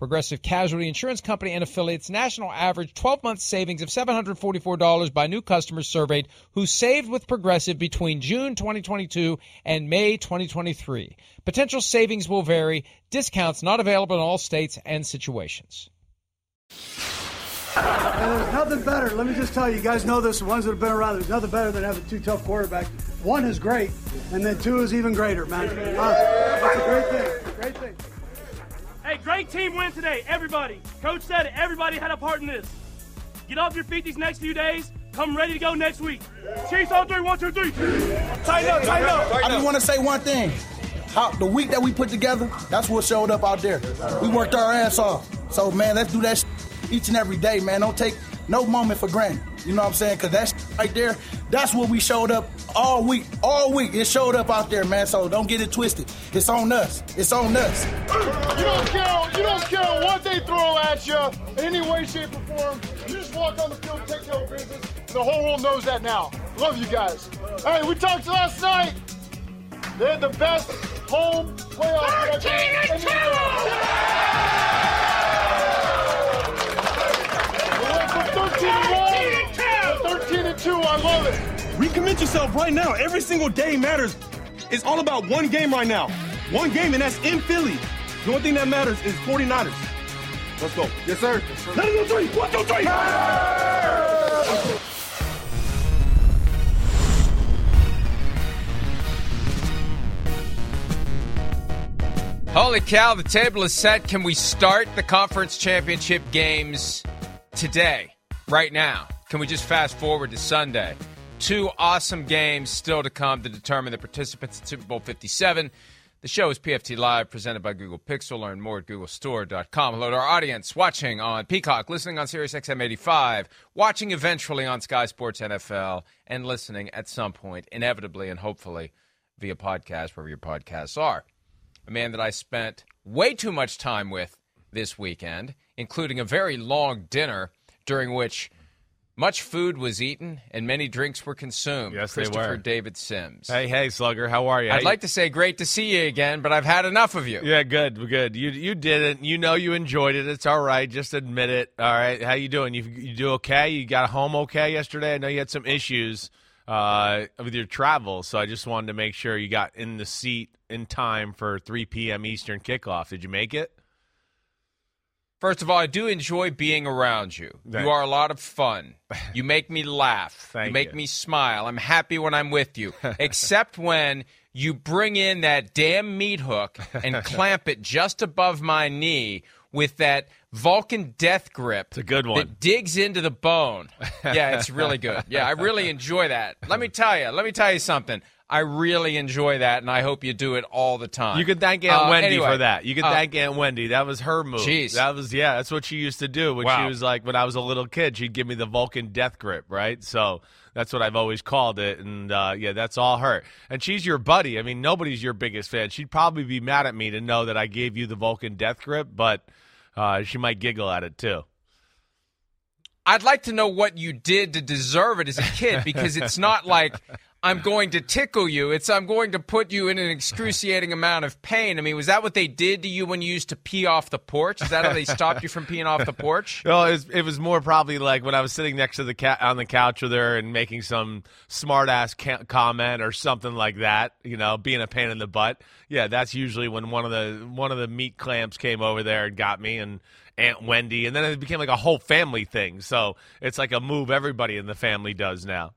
Progressive Casualty Insurance Company and affiliates national average 12 month savings of $744 by new customers surveyed who saved with Progressive between June 2022 and May 2023. Potential savings will vary, discounts not available in all states and situations. There's nothing better. Let me just tell you, you guys know this. The ones that have been around, there's nothing better than having two tough quarterbacks. One is great, and then two is even greater, man. Uh, a great thing. Hey, great team win today, everybody. Coach said it. Everybody had a part in this. Get off your feet these next few days. Come ready to go next week. Chiefs on three, one, two, three. Tighten up, tighten up. I just want to say one thing. How the week that we put together, that's what showed up out there. We worked our ass off. So man, let's do that sh- each and every day, man. Don't take no moment for granted. You know what I'm saying? Because that's right there. That's what we showed up all week. All week it showed up out there, man. So don't get it twisted. It's on us. It's on us. You don't care. You don't care what they throw at you in any way, shape, or form. You just walk on the field, take care of business. The whole world knows that now. Love you guys. All right, we talked last night. They're the best home playoff record. 13 and 2! 13 and 2. I love it. Recommit yourself right now. Every single day matters. It's all about one game right now. One game, and that's in Philly. The only thing that matters is 49ers. Let's go. Yes, sir. Let it go three. One, two, three. Holy cow, the table is set. Can we start the conference championship games today, right now? Can we just fast forward to Sunday? Two awesome games still to come to determine the participants at Super Bowl 57. The show is PFT Live, presented by Google Pixel. Learn more at googlestore.com. Hello to our audience watching on Peacock, listening on Sirius XM 85, watching eventually on Sky Sports NFL, and listening at some point, inevitably and hopefully via podcast, wherever your podcasts are a man that I spent way too much time with this weekend, including a very long dinner during which much food was eaten and many drinks were consumed. Yes, they Christopher were. David Simms. Hey, hey, Slugger, how are you? I'd like to say great to see you again, but I've had enough of you. Yeah, good, good. You you didn't. You know you enjoyed it. It's all right. Just admit it. All right. How you doing? You you do okay? You got home okay yesterday? I know you had some issues uh, with your travel, so I just wanted to make sure you got in the seat in time for 3 p.m. Eastern kickoff. Did you make it? First of all, I do enjoy being around you. You are a lot of fun. You make me laugh. you make you. me smile. I'm happy when I'm with you, except when you bring in that damn meat hook and clamp it just above my knee with that Vulcan death grip. It's a good one. That digs into the bone. Yeah, it's really good. Yeah, I really enjoy that. Let me tell you. Let me tell you something. I really enjoy that, and I hope you do it all the time. You can thank Aunt Uh, Wendy anyway, for that. You can uh, thank Aunt Wendy. That was her move. Jeez. That was yeah. That's what she used to do when Wow. she was like when I was a little kid. She'd give me the Vulcan death grip, right? So that's what I've always called it. And uh, yeah, that's all her. And she's your buddy. I mean, nobody's your biggest fan. She'd probably be mad at me to know that I gave you the Vulcan death grip, but uh, she might giggle at it too. I'd like to know what you did to deserve it as a kid because it's not like I'm going to tickle you. It's I'm going to put you in an excruciating amount of pain. I mean, was that what they did to you when you used to pee off the porch? Is that how they stopped you from peeing off the porch? No, it was, it was more probably like when I was sitting next to the cat on the couch with her and making some smart ass ca- comment or something like that. You know, being a pain in the butt. Yeah, that's usually when one of the one of the meat clamps came over there and got me and Aunt Wendy, and then it became like a whole family thing. So it's like a move everybody in the family does now.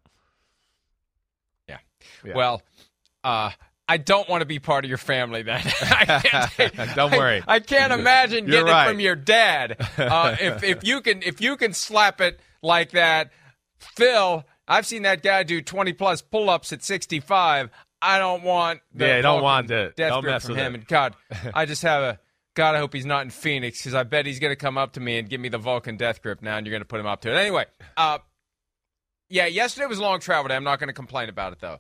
Yeah. Well, uh, I don't want to be part of your family then. I can't- Don't worry. I, I can't imagine You're getting right. it from your dad. Uh, if if you can if you can slap it like that, Phil. I've seen that guy do twenty plus pull ups at sixty five. I don't want. The Yeah, don't want it. Death Don't grip mess from with him. it. And God, I just have a. God, I hope he's not in Phoenix because I bet he's going to come up to me and give me the Vulcan death grip now, and you're going to put him up to it. Anyway, uh, yeah, yesterday was a long travel day. I'm not going to complain about it though.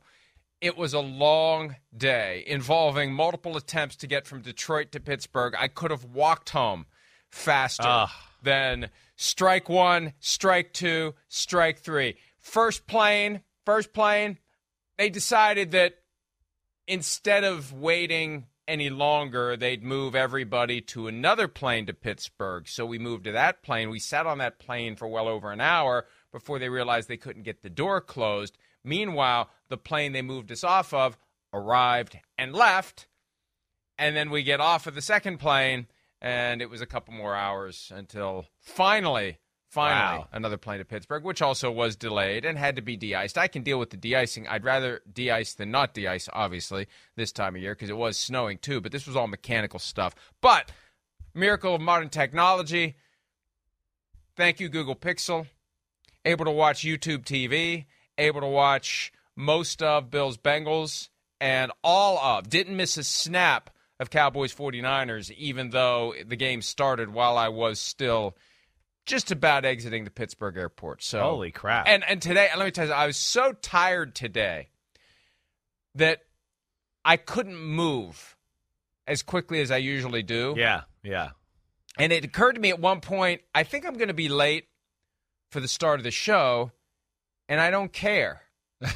It was a long day involving multiple attempts to get from Detroit to Pittsburgh. I could have walked home faster Ugh. than strike one, strike two, strike three. First plane, first plane, they decided that instead of waiting any longer, they'd move everybody to another plane to Pittsburgh. So we moved to that plane. We sat on that plane for well over an hour before they realized they couldn't get the door closed. Meanwhile, the plane they moved us off of arrived and left. And then we get off of the second plane, and it was a couple more hours until finally, finally, Wow. another plane to Pittsburgh, which also was delayed and had to be de-iced. I can deal with the de-icing. I'd rather de-ice than not de-ice, obviously, this time of year because it was snowing too. But this was all mechanical stuff. But miracle of modern technology. Thank you, Google Pixel. Able to watch YouTube TV. Able to watch most of Bills Bengals and all of. Didn't miss a snap of Cowboys 49ers, even though the game started while I was still just about exiting the Pittsburgh airport. So Holy crap. And and today, let me tell you, I was so tired today that I couldn't move as quickly as I usually do. Yeah, yeah. And it occurred to me at one point, I think I'm going to be late for the start of the show, and I don't care.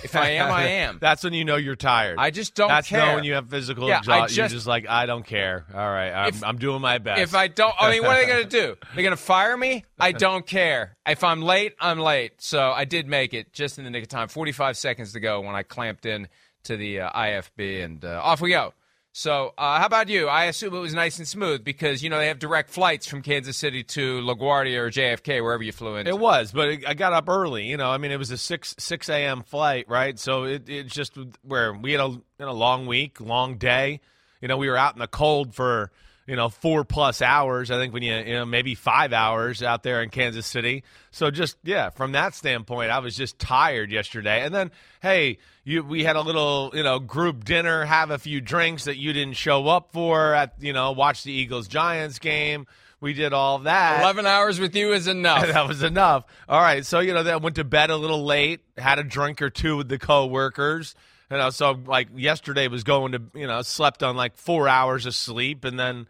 If I am, I am. That's when you know you're tired. I just don't That's care. know when you have physical Yeah, exhaustion. You're just- just like, I don't care. All right, I'm, If- I'm doing my best. If I don't, I mean, what are they going to do? They're going to fire me? I don't care. If I'm late, I'm late. So I did make it just in the nick of time. 45 seconds to go when I clamped in to the uh, IFB, and uh, off we go. So, uh, how about you? I assume it was nice and smooth because you know they have direct flights from Kansas City to LaGuardia or JFK, wherever you flew in. It was, but it, I got up early. You know, I mean, it was a six six a.m. flight, right? So it it's just where we had a you know, long week, long day. You know, we were out in the cold for you know four plus hours. I think when you you know maybe five hours out there in Kansas City. So just yeah, from that standpoint, I was just tired yesterday. And then hey, you we had a little you know group dinner, have a few drinks that you didn't show up for at you know watch the Eagles Giants game. We did all that. 11 hours with you is enough. that was enough. All right, so you know, then went to bed a little late, had a drink or two with the coworkers. You know, so like yesterday was going to, you know, slept on like four hours of sleep, and then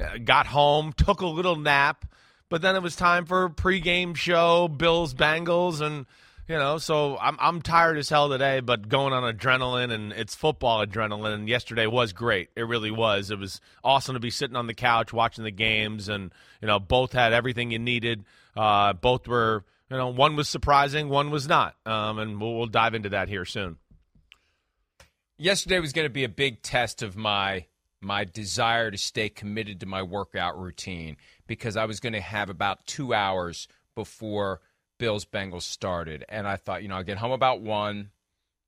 uh, got home, took a little nap, but then it was time for pregame show, Bills Bengals, and you know, so I'm I'm tired as hell today, but going on adrenaline and it's football adrenaline. And yesterday was great. It really was. It was awesome to be sitting on the couch watching the games, and you know, both had everything you needed. Uh, both were, you know, one was surprising, one was not. Um, and we'll, we'll dive into that here soon. Yesterday was going to be a big test of my my desire to stay committed to my workout routine because I was going to have about two hours before Bills Bengals started, and I thought, you know, I'll get home about one,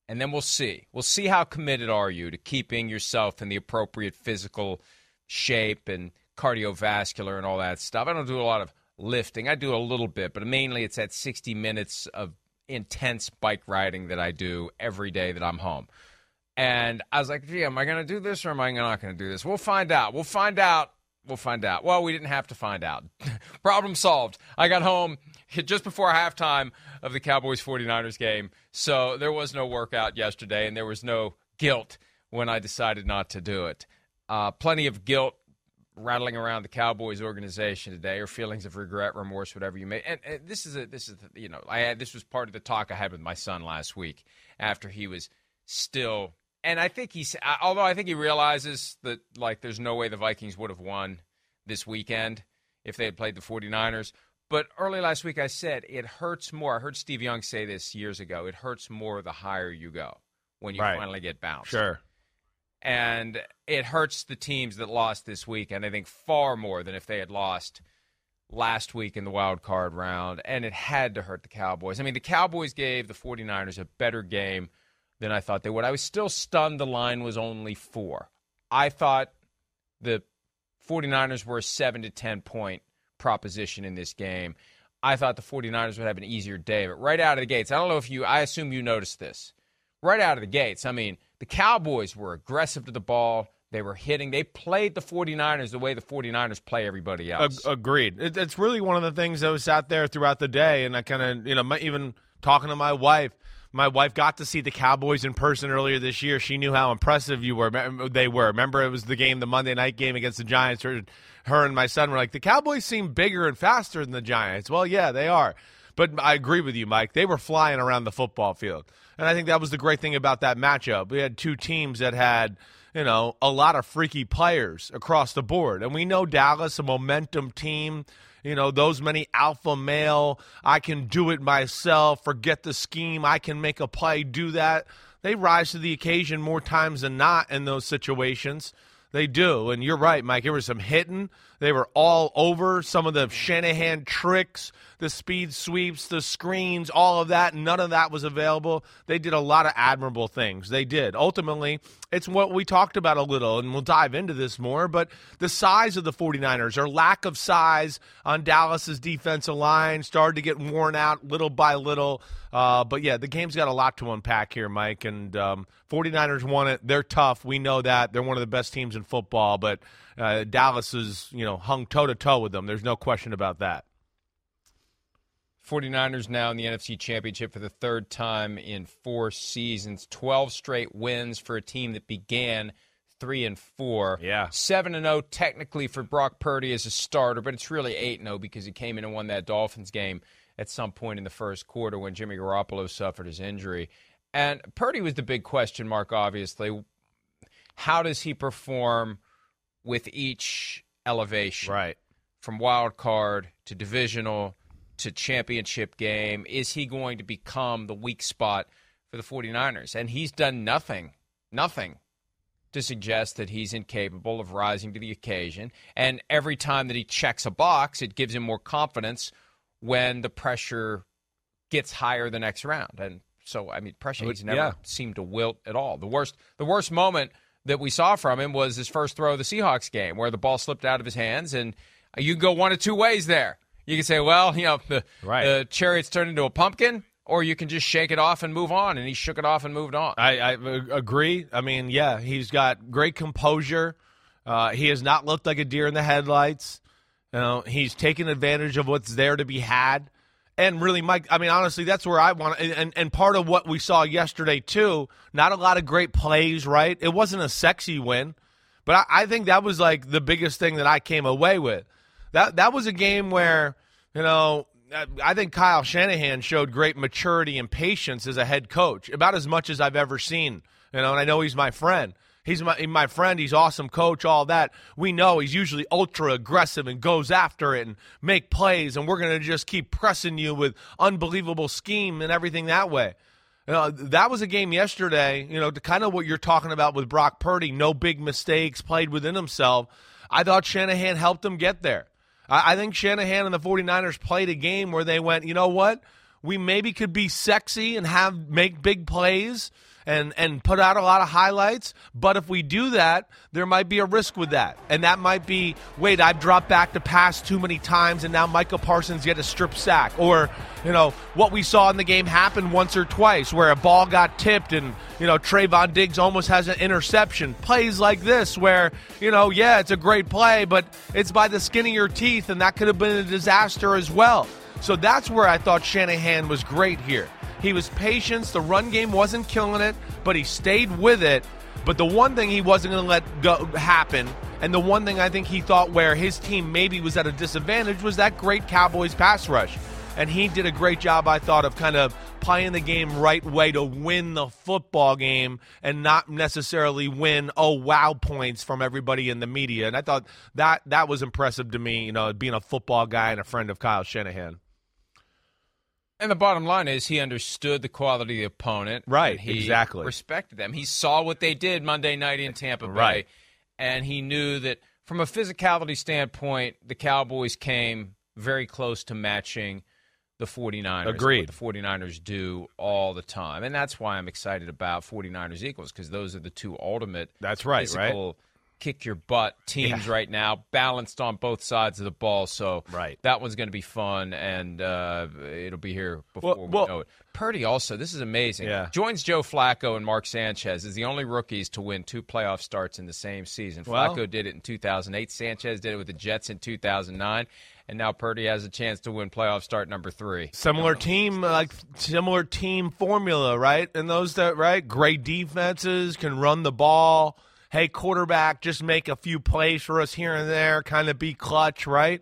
and then we'll see. We'll see how committed are you to keeping yourself in the appropriate physical shape and cardiovascular and all that stuff. I don't do a lot of lifting. I do a little bit, but mainly it's that 60 minutes of intense bike riding that I do every day that I'm home. And I was like, gee, am I going to do this or am I not going to do this? We'll find out. We'll find out. We'll find out. Well, we didn't have to find out. Problem solved. I got home just before halftime of the Cowboys 49ers game. So there was no workout yesterday and there was no guilt when I decided not to do it. Uh, plenty of guilt rattling around the Cowboys organization today, or feelings of regret, remorse, whatever you may. And, and this is a this is you know I had this was part of the talk I had with my son last week after he was still. And I think he's, although I think he realizes that, like, there's no way the Vikings would have won this weekend if they had played the 49ers. But early last week, I said it hurts more. I heard Steve Young say this years ago. It hurts more the higher you go when you Right. finally get bounced. Sure. And it hurts the teams that lost this week, and I think far more than if they had lost last week in the wild card round. And it had to hurt the Cowboys. I mean, the Cowboys gave the 49ers a better game than I thought they would. I was still stunned the line was only four. I thought the 49ers were a 7 to 10 point proposition in this game. I thought the 49ers would have an easier day, but right out of the gates, I don't know if you I assume you noticed this. Right out of the gates, I mean, the Cowboys were aggressive to the ball. They were hitting. They played the 49ers the way the 49ers play everybody else. Agreed. It's really one of the things that was out there throughout the day, and I kind of, you know, even talking to my wife. My wife got to see the Cowboys in person earlier this year. She knew how impressive you were. They were. Remember, it was the game, the Monday night game against the Giants. Her, her and my son were like, the Cowboys seem bigger and faster than the Giants. Well, yeah, they are. But I agree with you, Mike. They were flying around the football field. And I think that was the great thing about that matchup. We had two teams that had, you know, a lot of freaky players across the board. And we know Dallas, a momentum team, you know, those many alpha male, I can do it myself, forget the scheme, I can make a play, do that. They rise to the occasion more times than not in those situations. They do. And you're right, Mike. There was some hitting. They were all over some of the Shanahan tricks, the speed sweeps, the screens, all of that. None of that was available. They did a lot of admirable things. They did. Ultimately, it's what we talked about a little, and we'll dive into this more, but the size of the 49ers, or lack of size on Dallas's defensive line, started to get worn out little by little. Uh, but yeah, the game's got a lot to unpack here, Mike. And um, 49ers won it. They're tough. We know that. They're one of the best teams in football, but uh, Dallas is, you know, hung toe to toe with them. There's no question about that. 49ers now in the NFC Championship for the third time in four seasons. 12 straight wins for a team that began 3 and 4. Yeah. 7 and 0 technically for Brock Purdy as a starter, but it's really 8 and 0 because he came in and won that Dolphins game at some point in the first quarter when Jimmy Garoppolo suffered his injury. And Purdy was the big question mark, obviously. How does he perform with each elevation? Right. From wild card to divisional to championship game. Is he going to become the weak spot for the 49ers? And he's done nothing, nothing to suggest that he's incapable of rising to the occasion. And every time that he checks a box, it gives him more confidence when the pressure gets higher the next round. And so, I mean, pressure he's never yeah. seemed to wilt at all. The worst, the worst moment that we saw from him was his first throw of the Seahawks game, where the ball slipped out of his hands, and you can go one of two ways there. You can say, well, you know, the, Right. the chariot's turned into a pumpkin, or you can just shake it off and move on. And he shook it off and moved on. I, I agree. I mean, yeah, he's got great composure. Uh, he has not looked like a deer in the headlights. You know, he's taken advantage of what's there to be had. And really, Mike, I mean, honestly, that's where I want and, and, part of what we saw yesterday, too, not a lot of great plays, right? It wasn't a sexy win, but I, I think that was like the biggest thing that I came away with. That, that was a game where, you know, I think Kyle Shanahan showed great maturity and patience as a head coach, about as much as I've ever seen. You know, and I know he's my friend. He's my my friend. He's awesome coach. All that we know. He's usually ultra aggressive and goes after it and make plays. And we're gonna just keep pressing you with unbelievable scheme and everything that way. You know, that was a game yesterday. You know, to kind of what you're talking about with Brock Purdy. No big mistakes. Played within himself. I thought Shanahan helped him get there. I, I think Shanahan and the 49ers played a game where they went, you know what? We maybe could be sexy and have make big plays and and put out a lot of highlights, but if we do that, there might be a risk with that. And that might be, wait, I've dropped back to pass too many times and now Micah Parsons get a strip sack or, you know, what we saw in the game happen once or twice where a ball got tipped and, you know, Trevon Diggs almost has an interception. Plays like this where, you know, yeah, it's a great play, but it's by the skin of your teeth and that could have been a disaster as well. So that's where I thought Shanahan was great here. He was patient. The run game wasn't killing it, but he stayed with it. But the one thing he wasn't going to let go happen, and the one thing I think he thought where his team maybe was at a disadvantage was that great Cowboys pass rush. and he did a great job, I thought, of kind of playing the game right way to win the football game and not necessarily win oh wow points from everybody in the media. And I thought that that was impressive to me, you know, being a football guy and a friend of Kyle Shanahan. And the bottom line is he understood the quality of the opponent. Right, He exactly. respected them. He saw what they did Monday night in Tampa Bay. Right. And he knew that from a physicality standpoint, the Cowboys came very close to matching the 49ers. Agreed. What the 49ers do all the time. And that's why I'm excited about 49ers Eagles because those are the two ultimate That's right, right? Kick your butt teams right now, balanced on both sides of the ball. So Right. that one's going to be fun, and uh, it'll be here before Well- we well- know it. Purdy also, this is amazing. Yeah. Joins Joe Flacco and Mark Sanchez as the only rookies to win two playoff starts in the same season. Well- Flacco did it in 2008. Sanchez did it with the Jets in 2009. And now Purdy has a chance to win playoff start number three. Similar team, like similar team formula, right? And those that right, great defenses can run the ball. Hey, quarterback, just make a few plays for us here and there, kind of be clutch, right?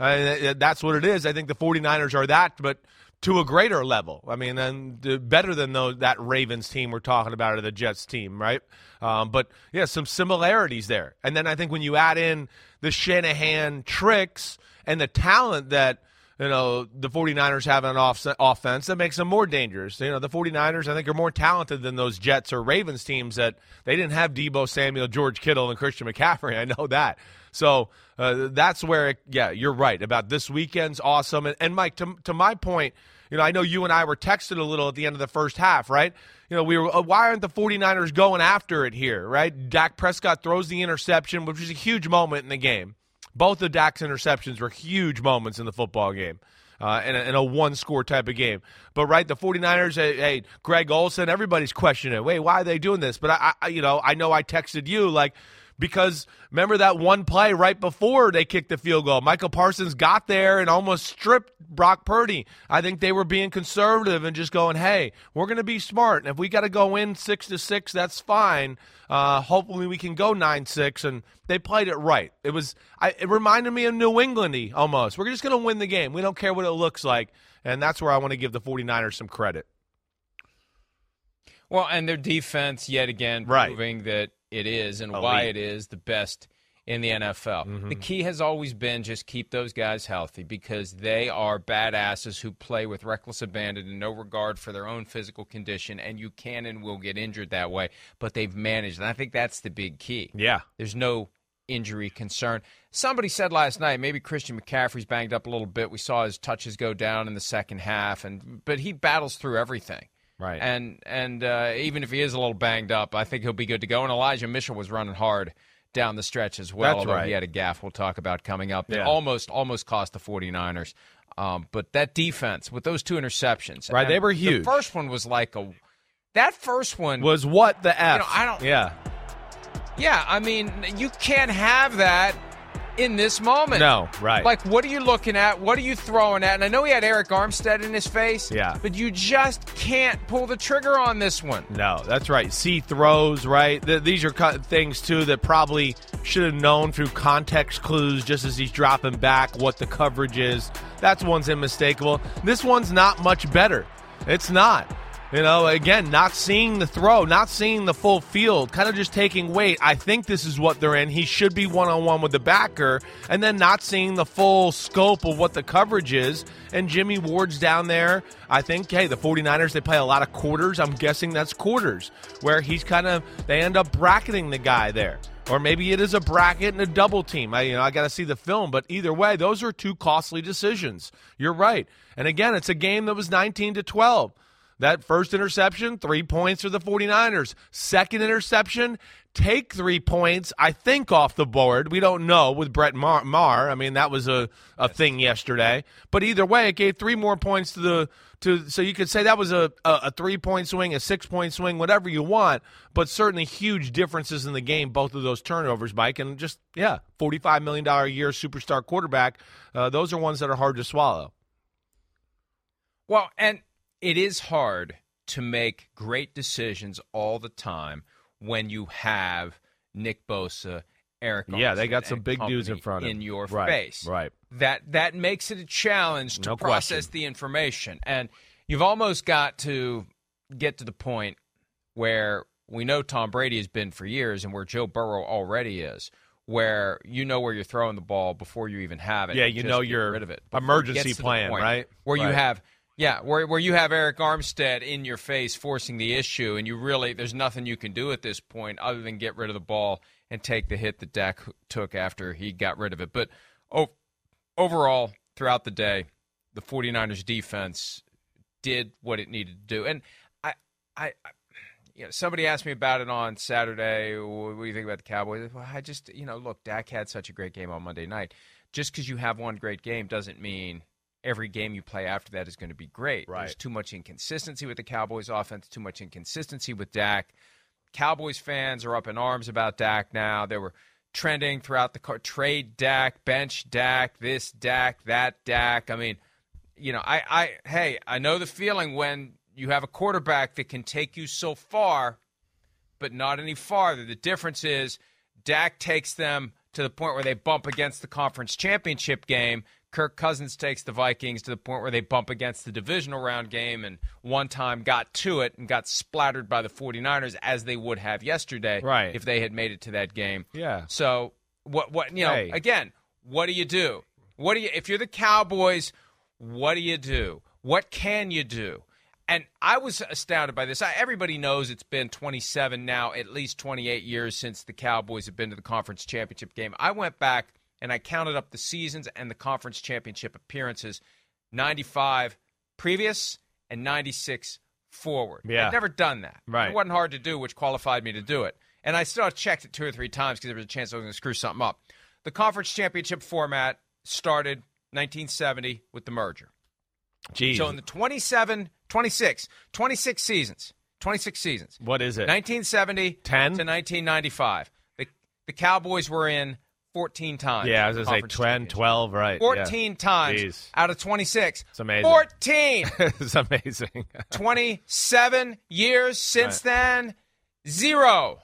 Uh, that's what it is. I think the 49ers are that, but to a greater level. I mean, and better than that Ravens team we're talking about or the Jets team, right? Um, but yeah, some similarities there. And then I think when you add in the Shanahan tricks and the talent that you know the 49ers have an off- offense that makes them more dangerous. You know the 49ers i think are more talented than those jets or ravens teams that they didn't have deebo samuel george kittle and christian mccaffrey. I know that. So uh, that's where it, yeah you're right about this weekend's awesome. And, and mike to, to my point you know i know you and i were texted a little at the end of the first half right? You know we were uh, why aren't the 49ers going after it here right? Dak prescott throws the interception which was a huge moment in the game both of Dak's interceptions were huge moments in the football game. Uh, in, a, a one score type of game. But, right, the 49ers, hey, hey, Greg Olsen, everybody's questioning, wait, why are they doing this? But, I, I, you know, I know I texted you, like, because remember that one play right before they kicked the field goal? Micah Parsons got there and almost stripped Brock Purdy. I think they were being conservative and just going, hey, we're going to be smart. And if we got to go in six to six, that's fine. Uh, hopefully we can go nine six. And they played it right. It was, I, it reminded me of New Englandy almost. We're just going to win the game. We don't care what it looks like. And that's where I want to give the 49ers some credit. Well, and their defense yet again Right. proving that it is and Elite. why it is the best in the NFL. Mm-hmm. The key has always been just keep those guys healthy because they are badasses who play with reckless abandon and no regard for their own physical condition, and you can and will get injured that way. But they've managed, and I think that's the big key. Yeah. There's no injury concern. Somebody said last night maybe Christian McCaffrey's banged up a little bit. We saw his touches go down in the second half, and but he battles through everything. Right. And and uh, even if he is a little banged up, I think he'll be good to go. And Elijah Mitchell was running hard down the stretch as well. That's although right. He had a gaff we'll talk about coming up. Yeah. almost almost cost the 49ers. Um, but that defense with those two interceptions, Right, they were The huge. first one was like a. That first one Was what the F? You know, I don't- Yeah. Yeah, I mean, you can't have that in this moment. No, right. Like, what are you looking at? What are you throwing at? And I know he had Arik Armstead in his face. Yeah. But you just can't pull the trigger on this one. No, that's right. See throws, right? Th- these are co- things too that probably should have known through context clues, just as he's dropping back, what the coverage is. That's one's unmistakable. This one's not much better. It's not. You know, again, not seeing the throw, not seeing the full field, kind of just taking weight. I think this is what they're in. He should be one on one with the backer, and then not seeing the full scope of what the coverage is. And Jimmy Ward's down there. I think, hey, the 49ers, they play a lot of quarters. I'm guessing that's quarters, where he's kind of, they end up bracketing the guy there. Or maybe it is a bracket and a double team. I, you know, I got to see the film, but either way, those are two costly decisions. You're right. And again, it's a game that was 19 to 12. That first interception, three points for the 49ers. Second interception, take three points, I think, off the board. We don't know with Brett Maher. Maher. I mean, that was a, a thing yesterday. But either way, it gave three more points to the to so you could say that was a, a, a three point swing, a six point swing, whatever you want, but certainly huge differences in the game, both of those turnovers, Mike. And just yeah, forty five million dollar a year superstar quarterback. Uh, those are ones that are hard to swallow. Well, and it is hard to make great decisions all the time when you have Nick Bosa, Arik. Yeah, they got some big dudes in front of in your Right, face. right. That that makes it a challenge to No process question. the information, and you've almost got to get to the point where we know Tom Brady has been for years, and where Joe Burrow already is. Where you know where you're throwing the ball before you even have it. Yeah, you just know your rid of it. Emergency gets to the plan, right? Where you have yeah, where where you have Arik Armstead in your face forcing the issue, and you really there's nothing you can do at this point other than get rid of the ball and take the hit that Dak took after he got rid of it. But oh, overall, throughout the day, the 49ers defense did what it needed to do, and I I. I you know, somebody asked me about it on Saturday. What do you think about the Cowboys? Well, I just, you know, look, Dak had such a great game on Monday night. Just because you have one great game doesn't mean every game you play after that is going to be great. Right. There's too much inconsistency with the Cowboys offense, too much inconsistency with Dak. Cowboys fans are up in arms about Dak now. They were trending throughout the car trade Dak, bench Dak, this Dak, that Dak. I mean, you know, I, I hey, I know the feeling when you have a quarterback that can take you so far, but not any farther. The difference is Dak takes them to the point where they bump against the conference championship game. Kirk Cousins takes the Vikings to the point where they bump against the divisional round game and one time got to it and got splattered by the 49ers as they would have yesterday Right. if they had made it to that game. Yeah. So what what you know, Hey. again, what do you do? What do you if you're the Cowboys, what do you do? What can you do? And I was astounded by this. I, everybody knows it's been 27 now, at least 28 years since the Cowboys have been to the conference championship game. I went back and I counted up the seasons and the conference championship appearances 95 previous and 96 forward. Yeah. I've never done that. Right. It wasn't hard to do, which qualified me to do it. And I still checked it two or three times because there was a chance I was going to screw something up. The conference championship format started 1970 with the merger. Jeez. So in the 27, 26, 26 seasons, 26 seasons, what is it? 1970 10? to 1995, the, the Cowboys were in 14 times. yeah, I was going to say conference 10, 12, right. 14 times Jeez. out of 26. It's amazing. 14. It's amazing. 27 years since then, zero.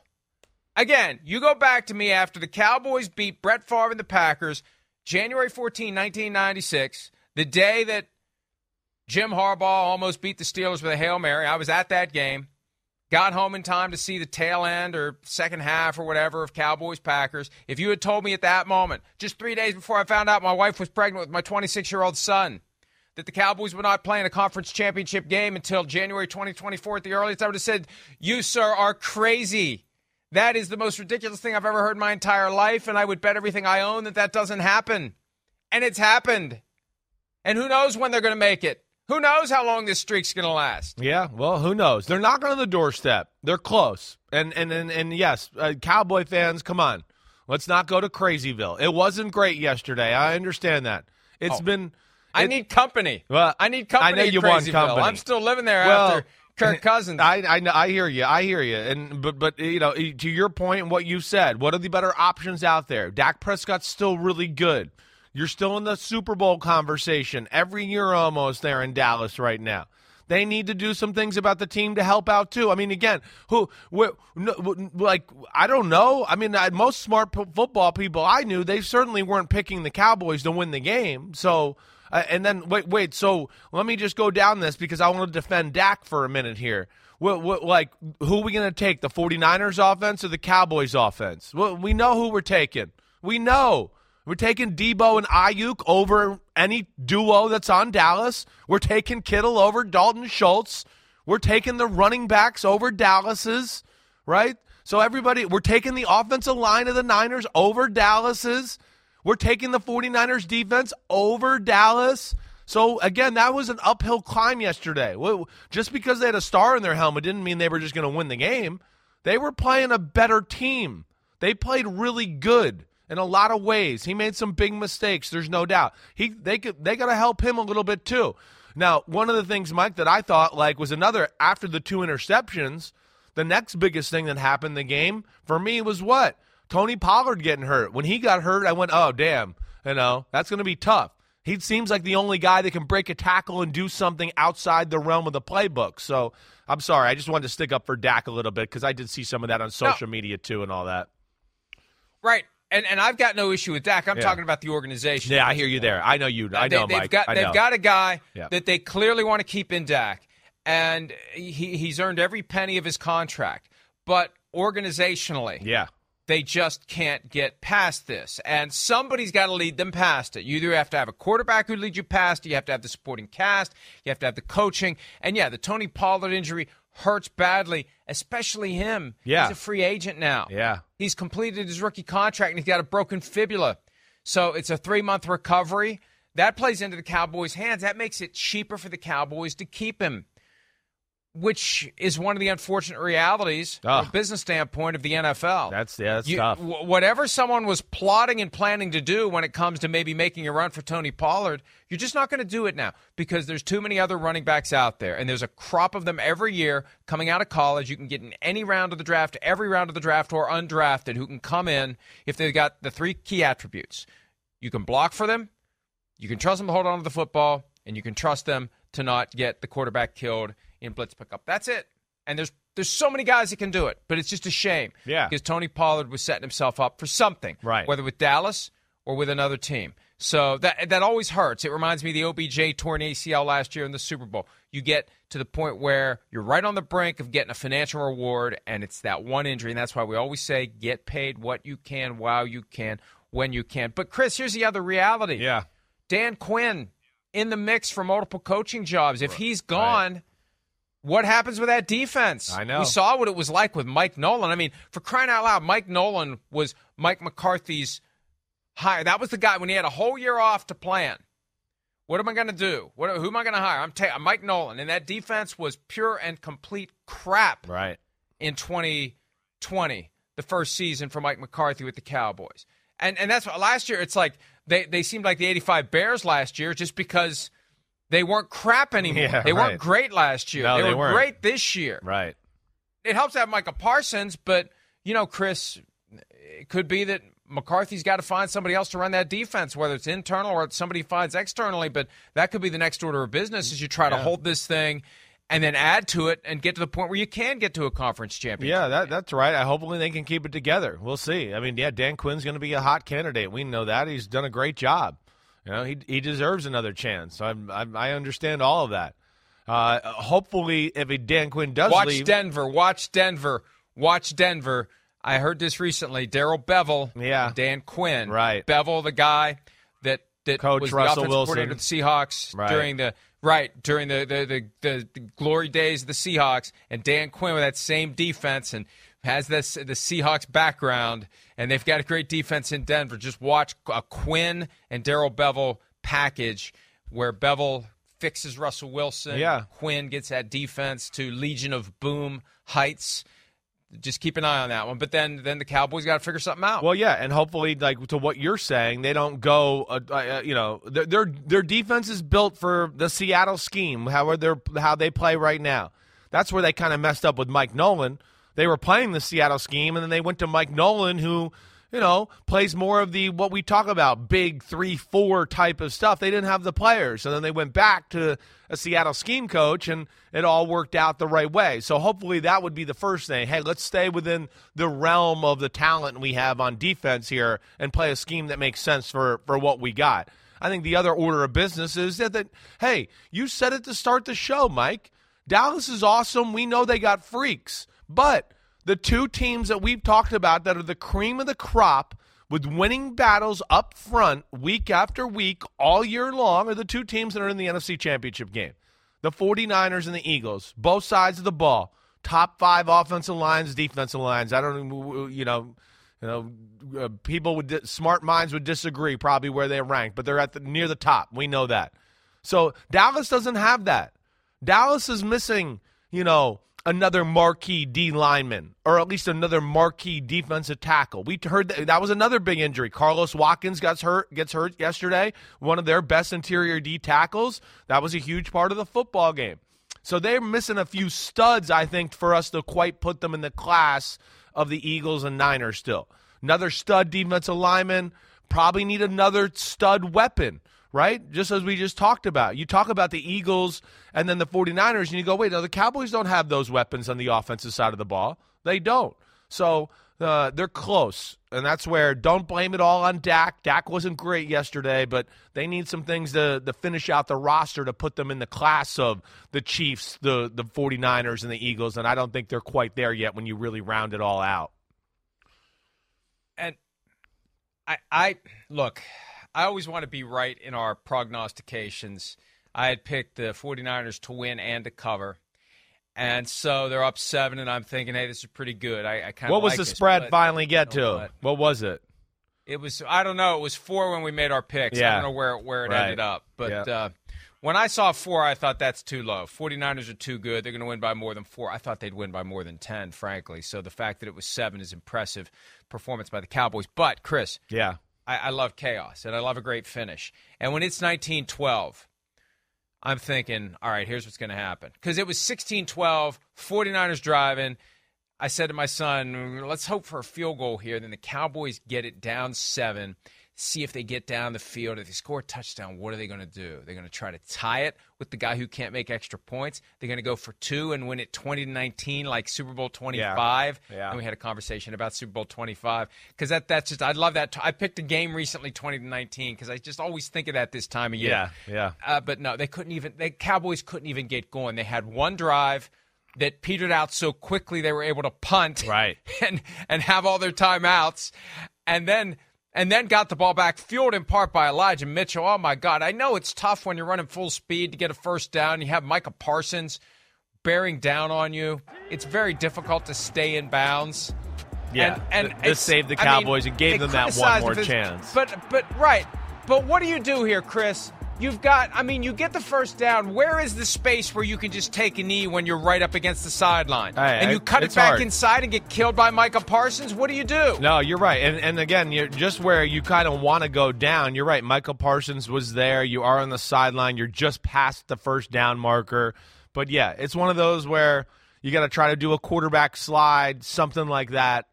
Again, you go back to me after the Cowboys beat Brett Favre and the Packers, January 14, 1996, the day that Jim Harbaugh almost beat the Steelers with a Hail Mary. I was at that game. Got home in time to see the tail end or second half or whatever of Cowboys Packers. If you had told me at that moment, just three days before I found out my wife was pregnant with my 26 year old son, that the Cowboys would not play in a conference championship game until January 2024 at the earliest, I would have said, You, sir, are crazy. That is the most ridiculous thing I've ever heard in my entire life, and I would bet everything I own that that doesn't happen. And it's happened. And who knows when they're going to make it? Who knows how long this streak's going to last? Yeah, well, who knows? They're knocking on the doorstep. They're close. And and and, and yes, uh, Cowboy fans, come on. Let's not go to Crazyville. It wasn't great yesterday. I understand that. It's Oh. been I it- need company. Well, I need company. I know you want company. I'm still living there Well, after Kirk Cousins. I, I I hear you. I hear you. And but but you know to your point and what you said, what are the better options out there? Dak Prescott's still really good. You're still in the Super Bowl conversation every year almost there in Dallas right now. They need to do some things about the team to help out too. I mean, again, who, like, I don't know. I mean, most smart football people I knew, they certainly weren't picking the Cowboys to win the game. So, uh, and then wait, wait. So let me just go down this because I want to defend Dak for a minute here. Like, who are we going to take? The 49ers offense or the Cowboys offense? We know who we're taking. We know. We're taking Deebo and Aiyuk over any duo that's on Dallas. We're taking Kittle over Dalton Schultz. We're taking the running backs over Dallas's, right? So everybody, we're taking the offensive line of the Niners over Dallas's. We're taking the 49ers defense over Dallas. So again, that was an uphill climb yesterday. Just because they had a star in their helmet didn't mean they were just going to win the game. They were playing a better team. They played really good in a lot of ways. He made some big mistakes. There's no doubt. He they could they got to help him a little bit too. Now, one of the things, Mike, that I thought like was another after the two interceptions. The next biggest thing that happened in the game for me was what Tony Pollard getting hurt. When he got hurt, I went, "Oh damn, you know that's going to be tough." He seems like the only guy that can break a tackle and do something outside the realm of the playbook. So I'm sorry, I just wanted to stick up for Dak a little bit because I did see some of that on social media too and all that. Right. And and I've got no issue with Dak. I'm Yeah. talking about the organization. Yeah, I hear you there. I know you. I know, they, have Mike. got I they've got a guy Yeah. that they clearly want to keep in Dak, and he, he's earned every penny of his contract. But organizationally, Yeah. they just can't get past this. And somebody's got to lead them past it. You either have to have a quarterback who leads you past it, you have to have the supporting cast, you have to have the coaching. And yeah, the Tony Pollard injury hurts badly, especially him. Yeah. He's a free agent now. Yeah. He's completed his rookie contract and he's got a broken fibula. So it's a three month recovery. That plays into the Cowboys' hands. That makes it cheaper for the Cowboys to keep him, which is one of the unfortunate realities from a ah. business standpoint of the NFL. That's yeah, that's You- tough. wh- whatever someone was plotting and planning to do when it comes to maybe making a run for Tony Pollard, you're just not going to do it now because there's too many other running backs out there, and there's a crop of them every year coming out of college. You can get in any round of the draft, every round of the draft, or undrafted, who can come in if they've got the three key attributes. You can block for them, you can trust them to hold on to the football, and you can trust them to not get the quarterback killed in blitz pickup. That's it. And there's there's so many guys that can do it, but it's just a shame. Yeah. Because Tony Pollard was setting himself up for something. Right. Whether with Dallas or with another team. So that that always hurts. It reminds me of the OBJ torn ACL last year in the Super Bowl. You get to the point where you're right on the brink of getting a financial reward, and it's that one injury. And that's why we always say get paid what you can while you can, when you can. But Chris, here's the other reality. Yeah. Dan Quinn in the mix for multiple coaching jobs. If he's gone, what happens with that defense? I know. We saw what it was like with Mike Nolan. I mean, for crying out loud, Mike Nolan was Mike McCarthy's hire. That was the guy when he had a whole year off to plan. What am I going to do? What, who am I going to hire? I'm ta- Mike Nolan, and that defense was pure and complete crap Right. in 2020, the first season for Mike McCarthy with the Cowboys. And and that's what last year it's like they, they seemed like the 85 Bears last year just because they weren't crap anymore. Yeah, they right. weren't great last year. No, they, they were weren't. great this year. Right. It helps to have Micah Parsons, but you know, Chris, it could be that McCarthy's got to find somebody else to run that defense, whether it's internal or somebody finds externally. But that could be the next order of business as you try to hold this thing and then add to it and get to the point where you can get to a conference championship. Yeah, that, that's right. I hopefully they can keep it together. We'll see. I mean, yeah, Dan Quinn's going to be a hot candidate. We know that he's done a great job. You know, he he deserves another chance. I I, I understand all of that. Uh, hopefully, if Dan Quinn does Watch leave, Denver. Watch Denver. Watch Denver. I heard this recently. Darrell Bevell. Yeah. and Dan Quinn. Right. Bevell, the guy that that Coach was Russell the Wilson. coordinator of the Seahawks Right. during the right during the the, the the the glory days of the Seahawks, and Dan Quinn with that same defense and has this the Seahawks background, and they've got a great defense in Denver. Just watch a Quinn and Darrell Bevell package where Bevell fixes Russell Wilson. Yeah. Quinn gets that defense to Legion of Boom heights. Just keep an eye on that one. But then, then the Cowboys got to figure something out. Well, yeah, and hopefully, like to what you're saying, they don't go. Uh, uh, you know, their, their their defense is built for the Seattle scheme, how are they how they play right now. That's where they kind of messed up with Mike Nolan. They were playing the Seattle scheme, and then they went to Mike Nolan, who you know plays more of the what we talk about, big three four type of stuff. They didn't have the players, and then they went back to a Seattle scheme coach, and it all worked out the right way. So hopefully that would be the first thing. Hey, let's stay within the realm of the talent we have on defense here and play a scheme that makes sense for for what we got. I think the other order of business is that, that hey, you said it to start the show, Mike. Dallas is awesome. We know they got freaks, but the two teams that we've talked about that are the cream of the crop with winning battles up front week after week all year long are the two teams that are in the NFC Championship game. The 49ers and the Eagles, both sides of the ball. Top 5 offensive lines, defensive lines. I don't you know, you know, uh, people would di- smart minds would disagree probably where they rank, but they're at the near the top. We know that. So Dallas doesn't have that. Dallas is missing, you know, another marquee D lineman or at least another marquee defensive tackle. We heard that, that was another big injury. Carlos Watkins gets hurt gets hurt yesterday, one of their best interior D tackles. That was a huge part of the football game. So they're missing a few studs, I think, for us to quite put them in the class of the Eagles and Niners still. Another stud defensive lineman, probably need another stud weapon right? Just as we just talked about. You talk about the Eagles and then the 49ers, and you go, wait, no, the Cowboys don't have those weapons on the offensive side of the ball. They don't. So uh, they're close, and that's where don't blame it all on Dak. Dak wasn't great yesterday, but they need some things to, to finish out the roster to put them in the class of the Chiefs, the the 49ers, and the Eagles, and I don't think they're quite there yet when you really round it all out. And I, I look, I always want to be right in our prognostications. I had picked the 49ers to win and to cover. And so they're up seven, and I'm thinking, hey, this is pretty good. I, I kind of What was like the this, spread finally get to? what? What was it? It was I don't know. It was four when we made our picks. Yeah. I don't know where where it Right. ended up, but Yeah. uh, when I saw four, I thought that's too low. 49ers are too good. They're going to win by more than four. I thought they'd win by more than ten, frankly. So the fact that it was seven is impressive performance by the Cowboys. But Chris, Yeah. I, I love chaos and I love a great finish. And when it's 1912, I'm thinking, all right, here's what's going to happen. Because it was 16 12, 49ers driving. I said to my son, let's hope for a field goal here. Then the Cowboys get it down seven. See if they get down the field. If they score a touchdown, what are they going to do? They're going to try to tie it with the guy who can't make extra points. They're going to go for two and win it 20 to 19, like Super Bowl 25. Yeah. And we had a conversation about Super Bowl 25 because that that's just I love that. I picked a game recently 20 to 19 because I just always think of that this time of year. Yeah. Yeah. Uh, but no, they couldn't even. The Cowboys couldn't even get going. They had one drive that petered out so quickly they were able to punt, Right. and and have all their timeouts, and then and then got the ball back, fueled in part by Elijah Mitchell. Oh my God, I know it's tough when you're running full speed to get a first down. You have Micah Parsons bearing down on you. It's very difficult to stay in bounds. Yeah. And, and this saved the I mean, Cowboys and gave them that one more chance. But but right. But what do you do here, Chris? You've got I mean, you get the first down. Where is the space where you can just take a knee when you're right up against the sideline? Hey, and you cut it back hard. inside and get killed by Micah Parsons? What do you do? No, you're right. And and again, you're just where you kind of want to go down. You're right. Micah Parsons was there. You are on the sideline. You're just past the first down marker. But yeah, it's one of those where you got to try to do a quarterback slide, something like that.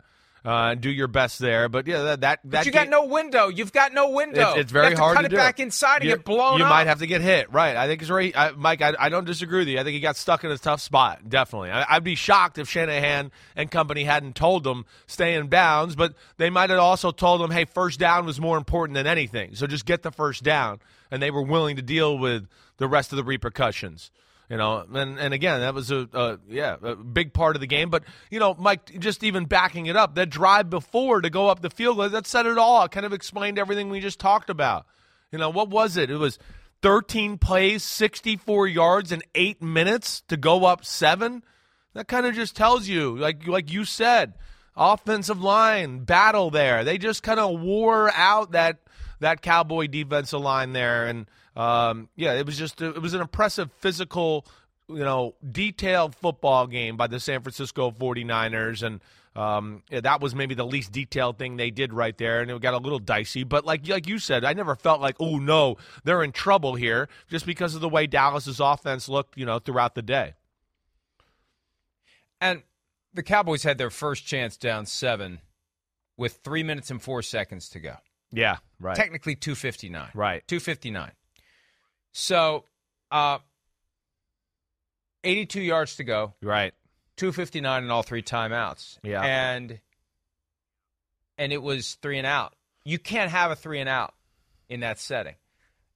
Uh, do your best there. But yeah, that that, that you got no window. You've got no window. It's, it's very you have to hard cut to it back inside and You- get blown You up. might have to get hit. Right. I think it's right. I, Mike, I, I don't disagree with you. I think he got stuck in a tough spot. Definitely. I, I'd be shocked if Shanahan and company hadn't told him stay in bounds, but they might have also told him, hey, first down was more important than anything. So just get the first down. And they were willing to deal with the rest of the repercussions. You know, and and again, that was a, a yeah a big part of the game. But you know, Mike, just even backing it up, that drive before to go up the field, that said it all. It kind of explained everything we just talked about. You know, what was it? It was 13 plays, 64 yards, and eight minutes to go up seven. That kind of just tells you, like like you said, offensive line battle there. They just kind of wore out that that Cowboy defensive line there, and um, yeah, it was just it was an impressive physical, you know, detailed football game by the San Francisco 49ers, and um, yeah, that was maybe the least detailed thing they did right there, and it got a little dicey. But like like you said, I never felt like oh no, they're in trouble here just because of the way Dallas's offense looked, you know, throughout the day. And the Cowboys had their first chance down seven with three minutes and four seconds to go. Yeah, right. Technically 259. Right. 259. So, uh, 82 yards to go, Right. 259 in all three timeouts. Yeah. And and it was three and out. You can't have a three and out in that setting.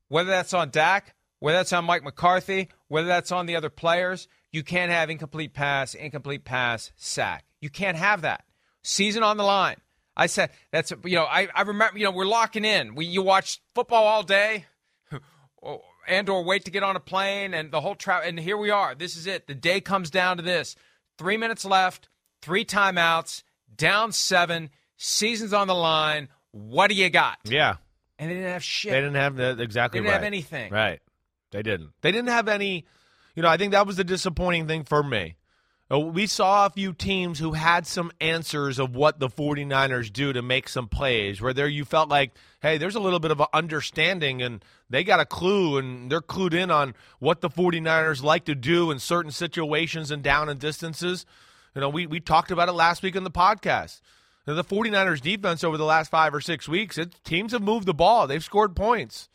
Whether that's on Dak, whether that's on Mike McCarthy, whether that's on the other players, you can't have incomplete pass, incomplete pass, sack. You can't have that. Season on the line. I said that's you know I, I remember you know we're locking in. We you watch football all day, and or wait to get on a plane and the whole travel. And here we are. This is it. The day comes down to this. Three minutes left. Three timeouts. Down seven. Season's on the line. What do you got? Yeah. And they didn't have shit. They didn't have that exactly They didn't have right. anything. Right. They didn't. They didn't have any. You know, I think that was the disappointing thing for me. Uh, We saw a few teams who had some answers of what the 49ers do to make some plays, where there you felt like, hey, there's a little bit of an understanding and they got a clue and they're clued in on what the 49ers like to do in certain situations and down and distances. You know, we, we talked about it last week in the podcast. Know, The 49ers defense over the last five or six weeks, it, teams have moved the ball. They've scored points.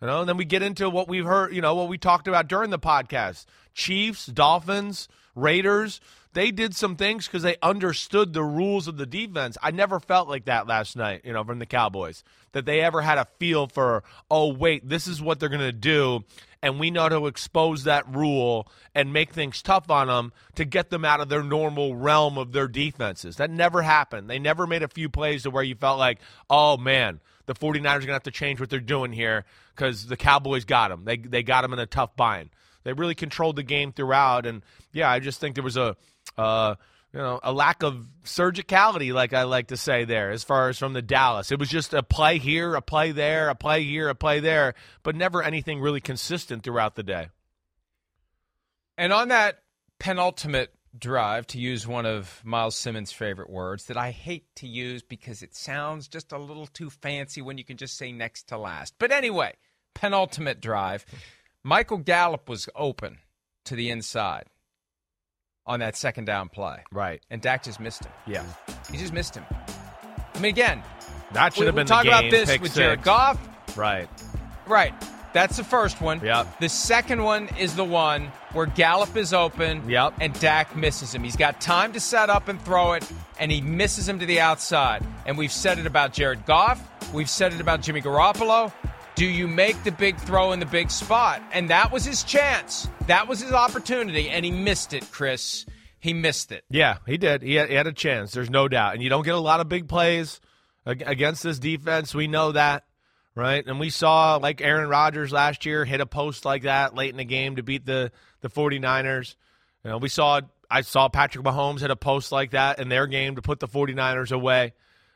You know, and then we get into what we've heard, you know, what we talked about during the podcast. Chiefs, Dolphins, Raiders, they did some things because they understood the rules of the defense. I never felt like that last night, you know, from the Cowboys, that they ever had a feel for, oh, wait, this is what they're going to do. And we know to expose that rule and make things tough on them to get them out of their normal realm of their defenses. That never happened. They never made a few plays to where you felt like, oh, man, the 49ers are going to have to change what they're doing here because the Cowboys got them. They, they got them in a tough bind. They really controlled the game throughout. And, yeah, I just think there was a. Uh, you know, a lack of surgicality, like I like to say there, as far as from the Dallas. It was just a play here, a play there, a play here, a play there, but never anything really consistent throughout the day. And on that penultimate drive, to use one of Myles Simmons' favorite words that I hate to use because it sounds just a little too fancy when you can just say next to last. But anyway, penultimate drive, Michael Gallup was open to the inside on that second down play. Right. And Dak just missed him. Yeah. He just missed him. I mean, again, that should we, have been we talk the game, about this with six. Jared Goff. Right. Right. That's the first one. Yep. The second one is the one where Gallup is open. Yep. And Dak misses him. He's got time to set up and throw it, and he misses him to the outside. And we've said it about Jared Goff. We've said it about Jimmy Garoppolo. Do you make the big throw in the big spot? And that was his chance. That was his opportunity, and he missed it, Chris. He missed it. Yeah, he did. He had, he had a chance. There's no doubt. And you don't get a lot of big plays against this defense. We know that, right? And we saw, like Aaron Rodgers last year, hit a post like that late in the game to beat the, the 49ers. You know, we saw, I saw Patrick Mahomes hit a post like that in their game to put the 49ers away.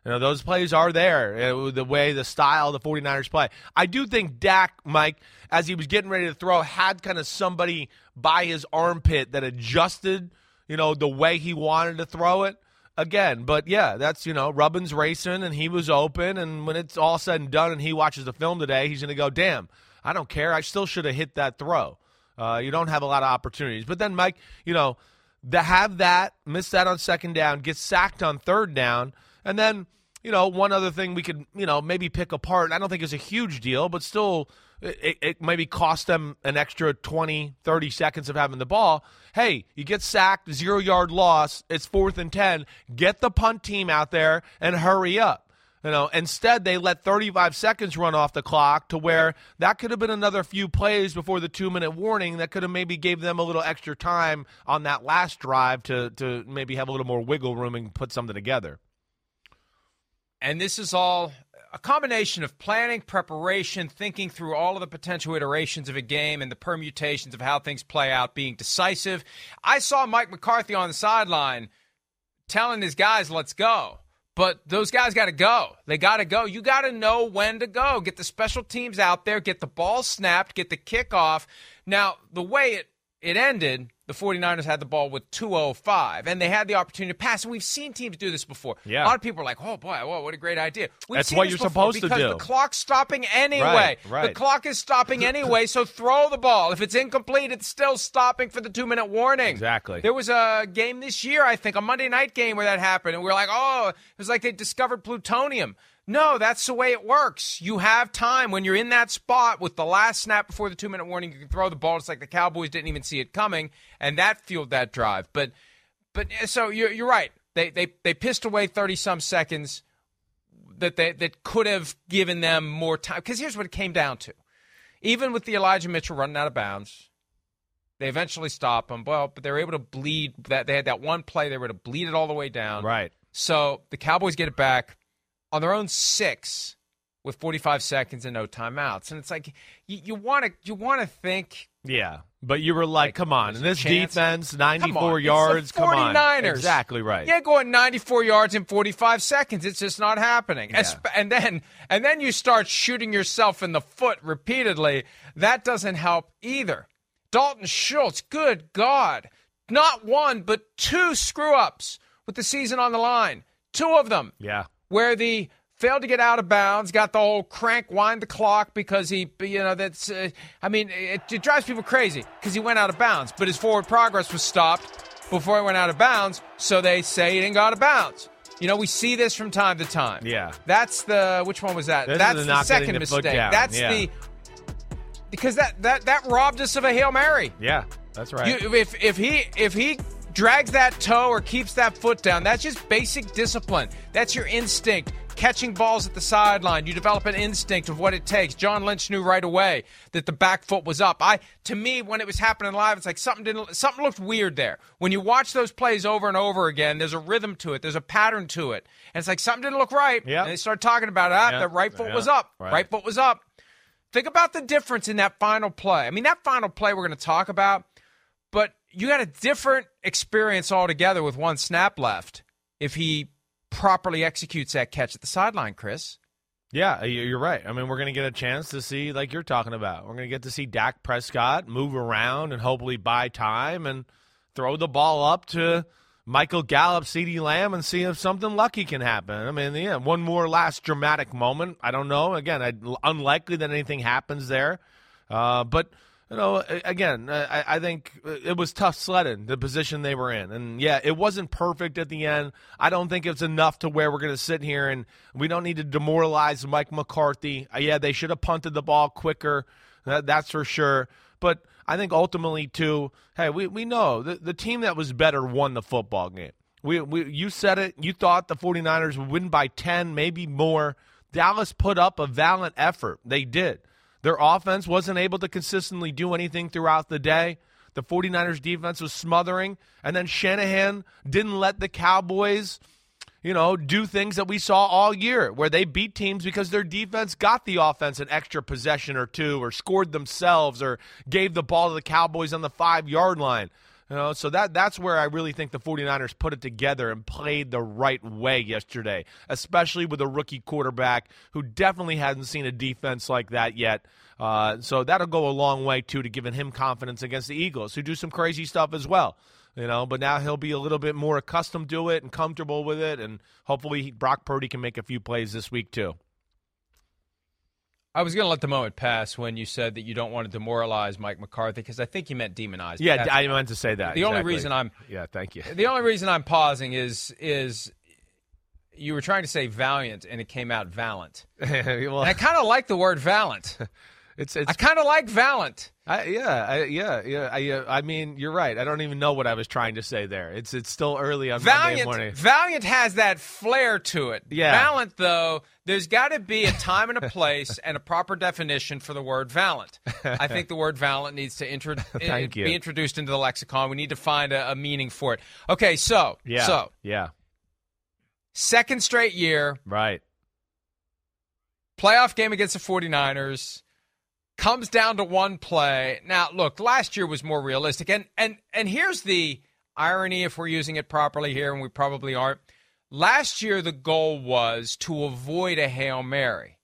You know, those plays are there, the way, the style the 49ers play. I do think Dak, Mike, as he was getting ready to throw, had kind of somebody by his armpit that adjusted – you know, the way he wanted to throw it again. But yeah, that's, you know, Rubbin's racing and he was open. And when it's all said and done and he watches the film today, he's going to go, damn, I don't care. I still should have hit that throw. Uh, you don't have a lot of opportunities. But then, Mike, you know, to have that, miss that on second down, get sacked on third down, and then, you know, one other thing we could, you know, maybe pick apart. I don't think it's a huge deal, but still it, it maybe cost them an extra 20, 30 seconds of having the ball. Hey, you get sacked, zero yard loss, it's fourth and 10. Get the punt team out there and hurry up. You know, instead they let 35 seconds run off the clock to where that could have been another few plays before the two minute warning that could have maybe gave them a little extra time on that last drive to to maybe have a little more wiggle room and put something together. And this is all a combination of planning, preparation, thinking through all of the potential iterations of a game and the permutations of how things play out, being decisive. I saw Mike McCarthy on the sideline telling his guys, let's go. But those guys got to go. They got to go. You got to know when to go. Get the special teams out there, get the ball snapped, get the kickoff. Now, the way it, it ended, the 49ers had the ball with 205 and they had the opportunity to pass. And we've seen teams do this before. Yeah. A lot of people are like, oh boy, whoa, what a great idea. We've That's what you're supposed to do. because the clock's stopping anyway. Right, right. The clock is stopping anyway, so throw the ball. If it's incomplete, it's still stopping for the two minute warning. Exactly. There was a game this year, I think, a Monday night game where that happened. And we are like, oh, it was like they discovered plutonium. No, that's the way it works. You have time when you're in that spot with the last snap before the two minute warning. You can throw the ball. It's like the Cowboys didn't even see it coming, and that fueled that drive. But, but eh, so you're, you're right. They they they pissed away thirty some seconds that they that could have given them more time. Because here's what it came down to: even with the Elijah Mitchell running out of bounds, they eventually stop him. Well, but they were able to bleed that. They had that one play. They were able to bleed it all the way down. Right. So the Cowboys get it back on their own six with 45 seconds and no timeouts. And it's like you want to you want to think Yeah, but you were like, Like, come on, in this defense, Come 94 on, it's the yards, come on. 49ers. Exactly right. Yeah, going 94 yards in 45 seconds. It's just not happening. Yeah. And then and then you start shooting yourself in the foot repeatedly. That doesn't help either. Dalton Schultz, good God. Not one, but two screw ups with the season on the line. Two of them Yeah. Where the failed to get out of bounds, got the whole crank wind the clock because he, you know, that's, uh, I mean, it, it drives people crazy because he went out of bounds, but his forward progress was stopped before he went out of bounds, so they say he didn't go out of bounds. You know, we see this from time to time. Yeah. That's the, which one was that? This that's the the, second the mistake. That's yeah. the, because that, that, that robbed us of a Hail Mary. Yeah, that's right. You, if if he if he drags that toe or keeps that foot down. That's just basic discipline. That's your instinct. Catching balls at the sideline, you develop an instinct of what it takes. John Lynch knew right away that the back foot was up. I, to me, when it was happening live, it's like something didn't, something looked weird there. When you watch those plays over and over again, there's a rhythm to it, there's a pattern to it, and it's like something didn't look right. Yeah. And they started talking about it. Ah, Yeah. the right foot Yeah. was up. Right. Right foot was up. Think about the difference in that final play. I mean, that final play we're going to talk about, you got a different experience altogether with one snap left if he properly executes that catch at the sideline, Chris. Yeah, you- you're right. I mean, we're going to get a chance to see, like you're talking about, we're going to get to see Dak Prescott move around and hopefully buy time and throw the ball up to Michael Gallup, CeeDee Lamb, and see if something lucky can happen. I mean, yeah, one more last dramatic moment. I don't know. Again, I, unlikely that anything happens there. Uh, but you know, again, uh, I, I think it was tough sledding the position they were in, and yeah, it wasn't perfect at the end. I don't think it's enough to where we're going to sit here and we don't need to demoralize Mike McCarthy. Uh, yeah, they should have punted the ball quicker. That, that's for sure. But I think ultimately, too, hey, we, we know the, the team that was better won the football game. We, we you said it. You thought the 49ers would win by 10, maybe more. Dallas put up a valiant effort. They did. Their offense wasn't able to consistently do anything throughout the day. The 49ers defense was smothering. And then Shanahan didn't let the Cowboys, you know, do things that we saw all year where they beat teams because their defense got the offense an extra possession or two or scored themselves or gave the ball to the Cowboys on the five yard line. You know, so that that's where I really think the 49ers put it together and played the right way yesterday, especially with a rookie quarterback who definitely hasn't seen a defense like that yet. Uh, so that'll go a long way too to giving him confidence against the Eagles, who do some crazy stuff as well. You know, but now he'll be a little bit more accustomed to it and comfortable with it, and hopefully Brock Purdy can make a few plays this week too. I was going to let the moment pass when you said that you don't want to demoralize Mike McCarthy because I think you meant demonize. Yeah, I meant to say that. The only reason I'm yeah, thank you. the only reason I'm pausing is is you were trying to say valiant and it came out valiant. well, I kind of like the word valiant. it's it's I kind of like valiant. I, yeah, I, yeah, yeah. I, uh, I mean, you're right. I don't even know what I was trying to say there. It's it's still early on Monday morning. Valiant, Valiant has that flair to it. Yeah. Valiant, though, there's got to be a time and a place and a proper definition for the word valiant. I think the word valiant needs to intro- you. be introduced into the lexicon. We need to find a, a meaning for it. Okay, so Yeah. so yeah. second straight year Right. playoff game against the 49ers comes down to one play. Now, look, last year was more realistic. And and and here's the irony if we're using it properly here and we probably aren't. Last year the goal was to avoid a Hail Mary.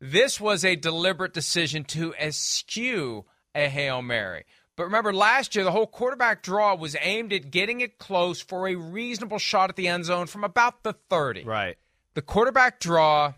This was a deliberate decision to eschew a Hail Mary. But remember, last year, the whole quarterback draw was aimed at getting it close for a reasonable shot at the end zone from about the 30 Right. the quarterback draw,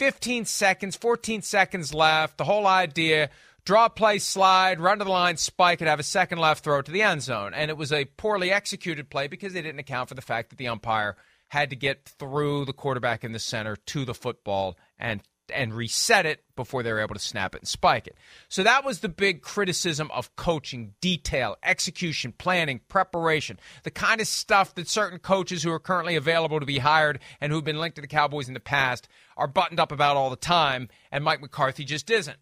15 seconds, 14 seconds left. The whole idea draw play, slide, run to the line, spike, and have a second left throw to the end zone. And it was a poorly executed play because they didn't account for the fact that the umpire had to get through the quarterback in the center to the football and and reset it before they were able to snap it and spike it. So that was the big criticism of coaching, detail, execution, planning, preparation, the kind of stuff that certain coaches who are currently available to be hired and who've been linked to the Cowboys in the past are buttoned up about all the time, and Mike McCarthy just isn't.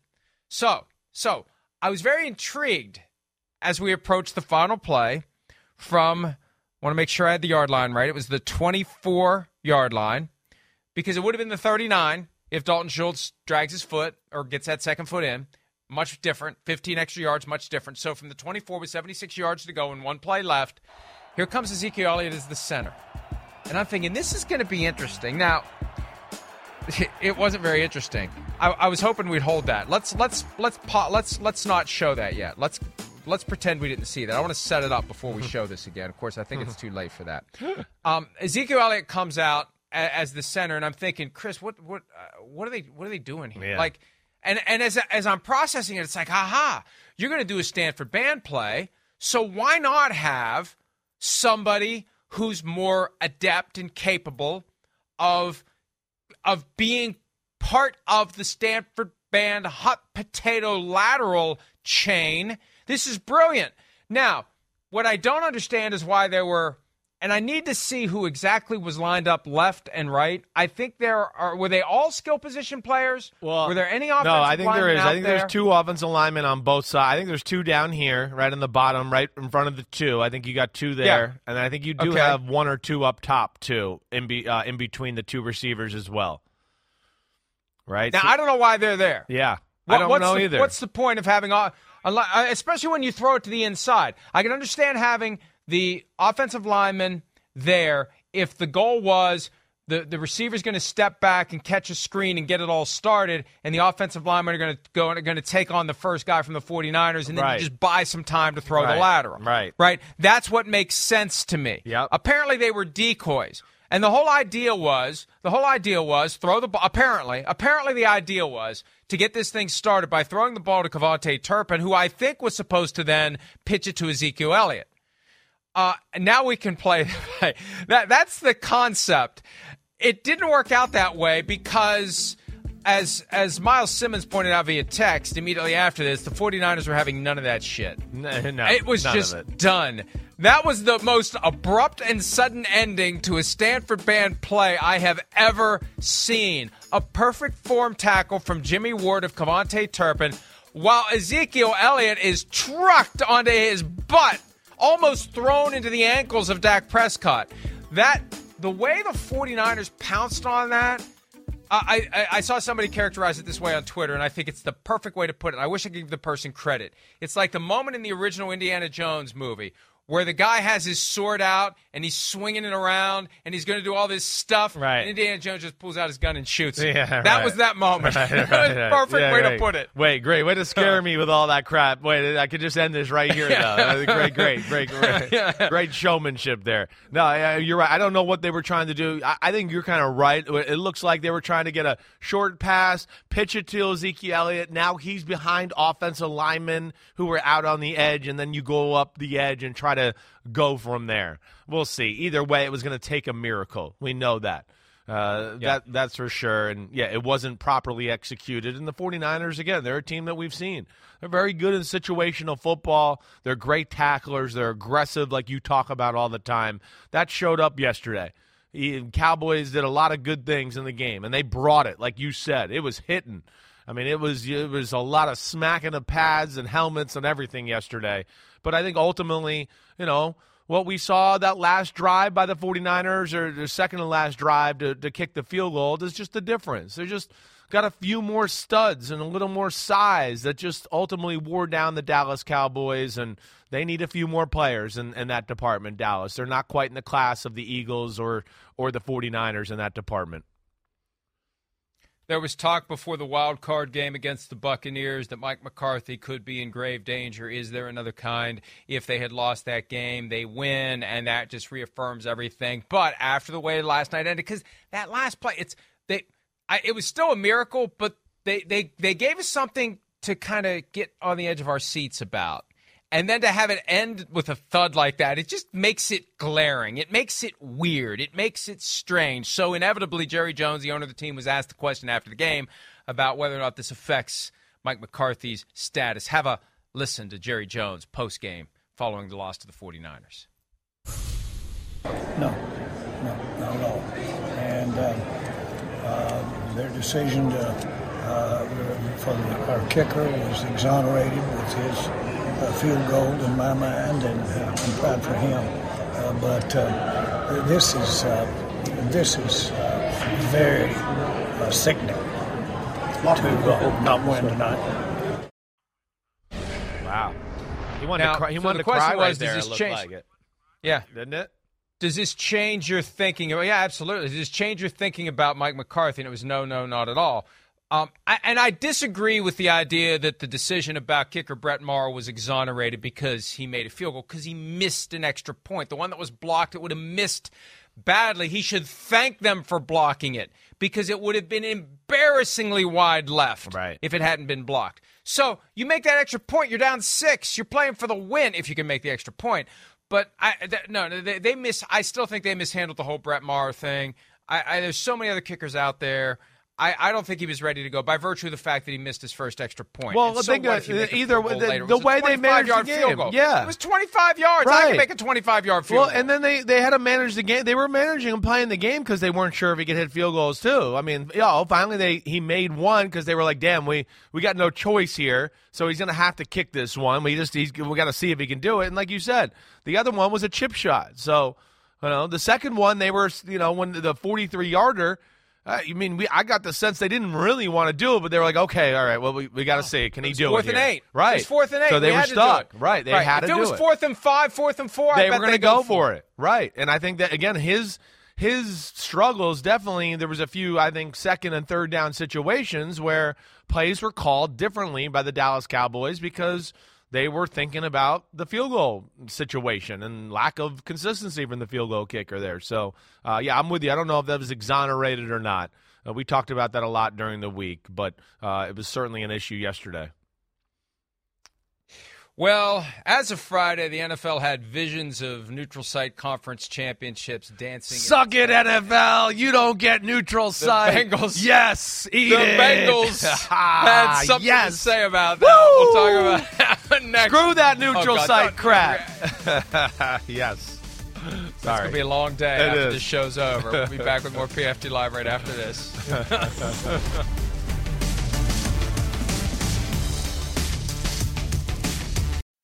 So, so I was very intrigued as we approached the final play from want to make sure I had the yard line right. It was the 24 yard line because it would have been the 39 if Dalton Schultz drags his foot or gets that second foot in. Much different. 15 extra yards, much different. So from the 24 with 76 yards to go and one play left, here comes Ezekiel Elliott as the center. And I'm thinking, this is going to be interesting. Now, it wasn't very interesting. I, I was hoping we'd hold that. Let's let's let's pa- let's let's not show that yet. Let's let's pretend we didn't see that. I want to set it up before we show this again. Of course, I think it's too late for that. Um, Ezekiel Elliott comes out a, as the center, and I'm thinking, Chris, what what uh, what are they what are they doing here? Yeah. Like, and and as as I'm processing it, it's like, aha, you're going to do a Stanford band play, so why not have somebody who's more adept and capable of of being part of the Stanford band hot potato lateral chain. This is brilliant. Now, what I don't understand is why there were and I need to see who exactly was lined up left and right. I think there are were they all skill position players? Well, were there any offensive No, I think there is. I think there? there's two offensive linemen on both sides. I think there's two down here, right in the bottom, right in front of the two. I think you got two there, Yeah. and I think you do Okay. have one or two up top too, in be, uh, in between the two receivers as well. Right? Now So- I don't know why they're there. yeah, What- I don't know the, either. What's the point of having, all- uh, especially when you throw it to the inside? I can understand having the offensive lineman there if the goal was the, the receiver's going to step back and catch a screen and get it all started, and the offensive linemen are going to go and are going to take on the first guy from the 49ers, and then Right. you just buy some time to throw Right. the lateral. Right. Right. That's what makes sense to me. Yep. Apparently they were decoys. And the whole idea was, the whole idea was throw the ball. Apparently, apparently the idea was to get this thing started by throwing the ball to KaVontae Turpin, who I think was supposed to then pitch it to Ezekiel Elliott. Uh, now we can play that. That's the concept. It didn't work out that way because, as as Myles Simmons pointed out via text immediately after this, the 49ers were having none of that shit. No, no, it was just it. done. That was the most abrupt and sudden ending to a Stanford band play I have ever seen. A perfect form tackle from Jimmy Ward of KaVontae Turpin, while Ezekiel Elliott is trucked onto his butt, almost thrown into the ankles of Dak Prescott. That the way the 49ers pounced on that I, I, I saw somebody characterize it this way on Twitter, and I think it's the perfect way to put it. I wish I could give the person credit. It's like the moment in the original Indiana Jones movie where the guy has his sword out and he's swinging it around and he's going to do all this stuff. Right. And Indiana Jones just pulls out his gun and shoots. Yeah, that right. was that moment. Right, that was right, perfect Yeah, way to put it. Wait, great. Way to scare me with all that crap. Wait, I could just end this right here, though. Uh, great, great, great, great, great showmanship there. No, you're right. I don't know what they were trying to do. I, I think you're kind of right. It looks like they were trying to get a short pass, pitch it to Ezekiel Elliott. Now he's behind offensive linemen who were out on the edge, and then you go up the edge and try to go from there. We'll see. Either way, it was going to take a miracle. We know that. Uh, That that's for sure. And yeah, it wasn't properly executed. And the 49ers again, they're a team that we've seen. They're very good in situational football. They're great tacklers. They're aggressive, like you talk about all the time. That showed up yesterday. Cowboys did a lot of good things in the game, and they brought it, like you said. It was hitting. I mean, it was it was a lot of smacking of pads and helmets and everything yesterday. But I think ultimately, you know, what we saw that last drive by the 49ers or the second to last drive to, to kick the field goal is just the difference. They're just got a few more studs and a little more size that just ultimately wore down the Dallas Cowboys and they need a few more players in, in that department, Dallas. They're not quite in the class of the Eagles or or the 49ers in that department. There was talk before the wild card game against the Buccaneers that Mike McCarthy could be in grave danger. Is there another kind? If they had lost that game, they win, and that just reaffirms everything. But after the way last night ended, because that last play, it's they, I, it was still a miracle, but they they they gave us something to kind of get on the edge of our seats about. And then to have it end with a thud like that, it just makes it glaring. It makes it weird. It makes it strange. So inevitably, Jerry Jones, the owner of the team, was asked the question after the game about whether or not this affects Mike McCarthy's status. Have a listen to Jerry Jones post game following the loss to the 49ers. No, no, not at all. And uh, uh, their decision to, uh, for the, our kicker was exonerated with his field goal in my mind, and uh, I'm proud for him. Uh, but uh, this is uh, this is uh, very uh, sickening to uh, not win tonight. Wow. He wanted Now, to cry, he so wanted the to cry question right does there. this it looked change- like it. Yeah. Didn't it? Does this change your thinking? Yeah, absolutely. Does this change your thinking about Mike McCarthy? And it was no, no, not at all. Um, I, and I disagree with the idea that the decision about kicker Brett Maher was exonerated because he made a field goal because he missed an extra point. The one that was blocked, it would have missed badly. He should thank them for blocking it because it would have been embarrassingly wide left Right. if it hadn't been blocked. So you make that extra point, you're down six. You're playing for the win if you can make the extra point. But I th- no, they, they miss. I still think they mishandled the whole Brett Maher thing. I, I there's so many other kickers out there. I, I don't think he was ready to go by virtue of the fact that he missed his first extra point. Well, so think what uh, if you make a either the, the way they managed the 25-yard field game, goal. yeah, it was 25 yards. I Right. can make a 25 yard field goal. Well, goal. and then they, they had to manage the game. They were managing and playing the game because they weren't sure if he could hit field goals too. I mean, you know, finally they he made one because they were like, "Damn, we we got no choice here, so he's gonna have to kick this one. We just he's, we got to see if he can do it." And like you said, the other one was a chip shot. So you know, the second one they were you know when the forty three yarder. You mean we? I got the sense they didn't really want to do it, but they were like, "Okay, all right, well, we, we got to oh, see. Can he do fourth it?" and here? eight. right? It was fourth and eight. So they We were had to do stuck, it. right? They Right. had if to it do was it fourth and five, fourth and four, I they bet were going to they go for for it, right? And I think that again, his his struggles definitely. There was a few, I think, second and third down situations where plays were called differently by the Dallas Cowboys because they were thinking about the field goal situation and lack of consistency from the field goal kicker there. So, uh, yeah, I'm with you. I don't know if that was exonerated or not. Uh, we talked about that a lot during the week, but uh, it was certainly an issue yesterday. Well, as of Friday, the NFL had visions of neutral site conference championships dancing. Suck it, NFL. You don't get neutral site. Bengals- Yes, eat the it. Bengals ah, had something yes. to say about that. We'll talk about that next. Screw that oh, neutral Oh, site don't- crap. yes. Sorry. It's going to be a long day It after is. this show's over. We'll be back with more PFT Live right after this.